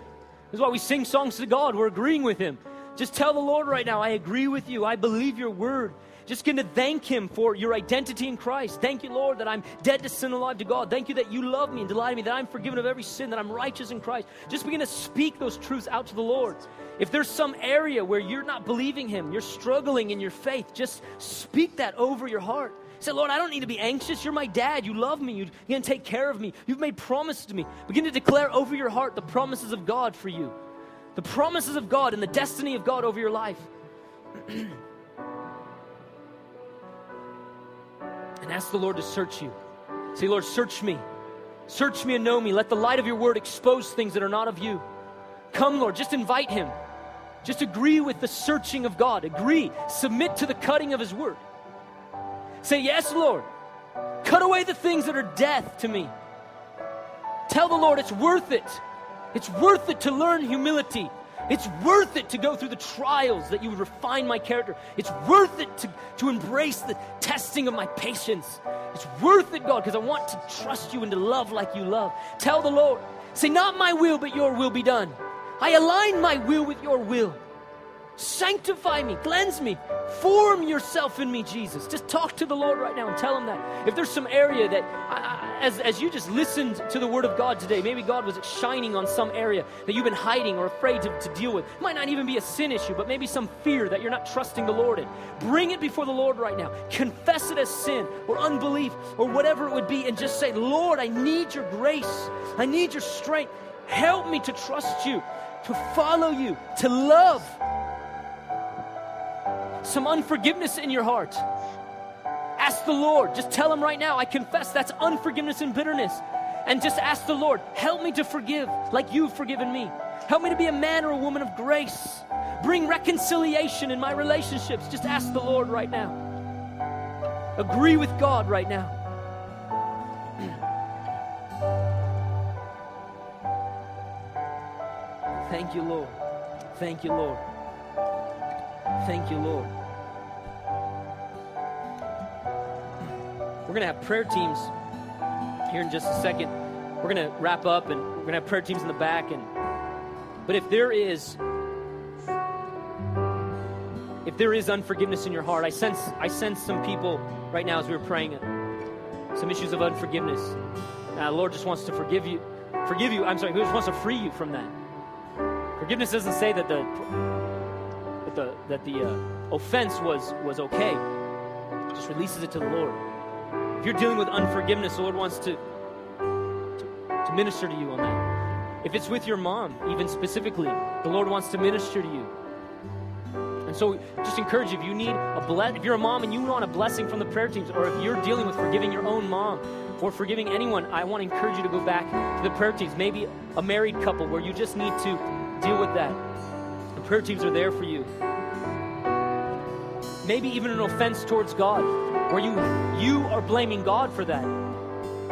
This is why we sing songs to God. We're agreeing with Him. Just tell the Lord right now, I agree with you. I believe your word. Just going to thank Him for your identity in Christ. Thank you, Lord, that I'm dead to sin and alive to God. Thank you that you love me and delight in me, that I'm forgiven of every sin, that I'm righteous in Christ. Just begin to speak those truths out to the Lord. If there's some area where you're not believing Him, you're struggling in your faith, just speak that over your heart. Say, Lord, I don't need to be anxious. You're my dad. You love me. You're going to take care of me. You've made promises to me. Begin to declare over your heart the promises of God for you, the promises of God and the destiny of God over your life. and ask the Lord to search you. Say, Lord, search me. Search me and know me. Let the light of your word expose things that are not of you. Come, Lord, just invite him. Just agree with the searching of God. Agree. Submit to the cutting of his word. Say, Yes, Lord. Cut away the things that are death to me. Tell the Lord it's worth it. It's worth it to learn humility. It's worth it to go through the trials that you would refine my character. It's worth it to, to embrace the testing of my patience. It's worth it, God, because I want to trust you and to love like you love. Tell the Lord, say, Not my will, but your will be done. I align my will with your will. Sanctify me, cleanse me, form yourself in me, Jesus. Just talk to the Lord right now and tell him that. If there's some area that, I, I, as, as you just listened to the Word of God today, maybe God was shining on some area that you've been hiding or afraid to, to deal with. It might not even be a sin issue, but maybe some fear that you're not trusting the Lord in. Bring it before the Lord right now. Confess it as sin or unbelief or whatever it would be, and just say, Lord, I need your grace. I need your strength. Help me to trust you, to follow you, to love some unforgiveness in your heart, ask the Lord. Just tell Him right now, I confess that's unforgiveness and bitterness. And just ask the Lord, help me to forgive like you've forgiven me. Help me to be a man or a woman of grace. Bring reconciliation in my relationships. Just ask the Lord right now. Agree with God right now. Thank you, Lord. Thank you, Lord. Thank you, Lord. We're going to have prayer teams here in just a second. We're going to wrap up and we're going to have prayer teams in the back and but if there is if there is unforgiveness in your heart, I sense I sense some people right now as we were praying some issues of unforgiveness. Uh, the Lord just wants to forgive you. Forgive you. I'm sorry, He just wants to free you from that. Forgiveness doesn't say that the that the that the uh, offense was was okay. It just releases it to the Lord. If you're dealing with unforgiveness, the Lord wants to, to, to minister to you on that. If it's with your mom, even specifically, the Lord wants to minister to you. And so, just encourage you if you need a bless, if you're a mom and you want a blessing from the prayer teams, or if you're dealing with forgiving your own mom or forgiving anyone, I want to encourage you to go back to the prayer teams. Maybe a married couple where you just need to deal with that. The prayer teams are there for you. Maybe even an offense towards God where you you are blaming God for that.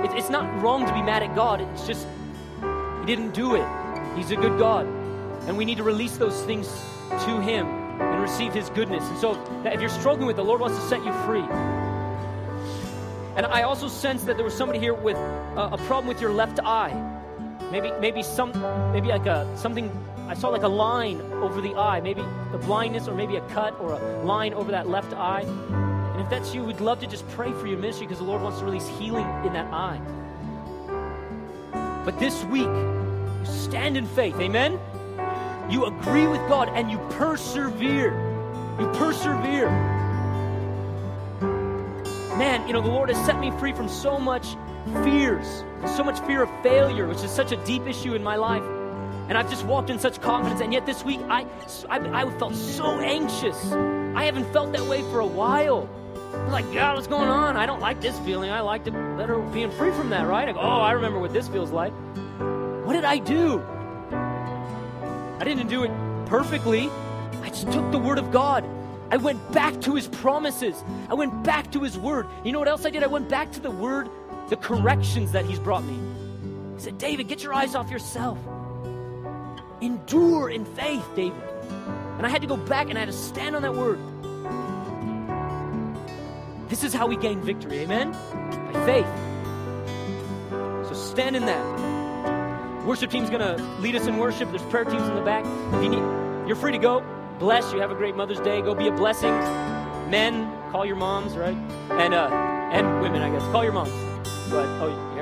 It, it's not wrong to be mad at God. It's just He didn't do it. He's a good God, and we need to release those things to Him and receive His goodness. And so, if you're struggling with, it, the Lord wants to set you free. And I also sense that there was somebody here with a, a problem with your left eye. Maybe maybe some maybe like a something I saw like a line over the eye, maybe the blindness, or maybe a cut or a line over that left eye. And if that's you, we'd love to just pray for your ministry because the Lord wants to release healing in that eye. But this week, you stand in faith, amen? You agree with God and you persevere. You persevere. Man, you know, the Lord has set me free from so much fears, so much fear of failure, which is such a deep issue in my life. And I've just walked in such confidence. And yet this week, I, I, I felt so anxious. I haven't felt that way for a while. Like, God, what's going on? I don't like this feeling. I liked it better being free from that, right? I go, oh, I remember what this feels like. What did I do? I didn't do it perfectly. I just took the word of God. I went back to his promises. I went back to his word. You know what else I did? I went back to the word, the corrections that he's brought me. He said, David, get your eyes off yourself. Endure in faith, David. And I had to go back and I had to stand on that word. This is how we gain victory, amen? By faith. So stand in that. Worship team's gonna lead us in worship. There's prayer teams in the back. If you need, you're free to go. Bless you. Have a great Mother's Day. Go be a blessing. Men, call your moms, right? And uh, and women, I guess. Call your moms. But oh,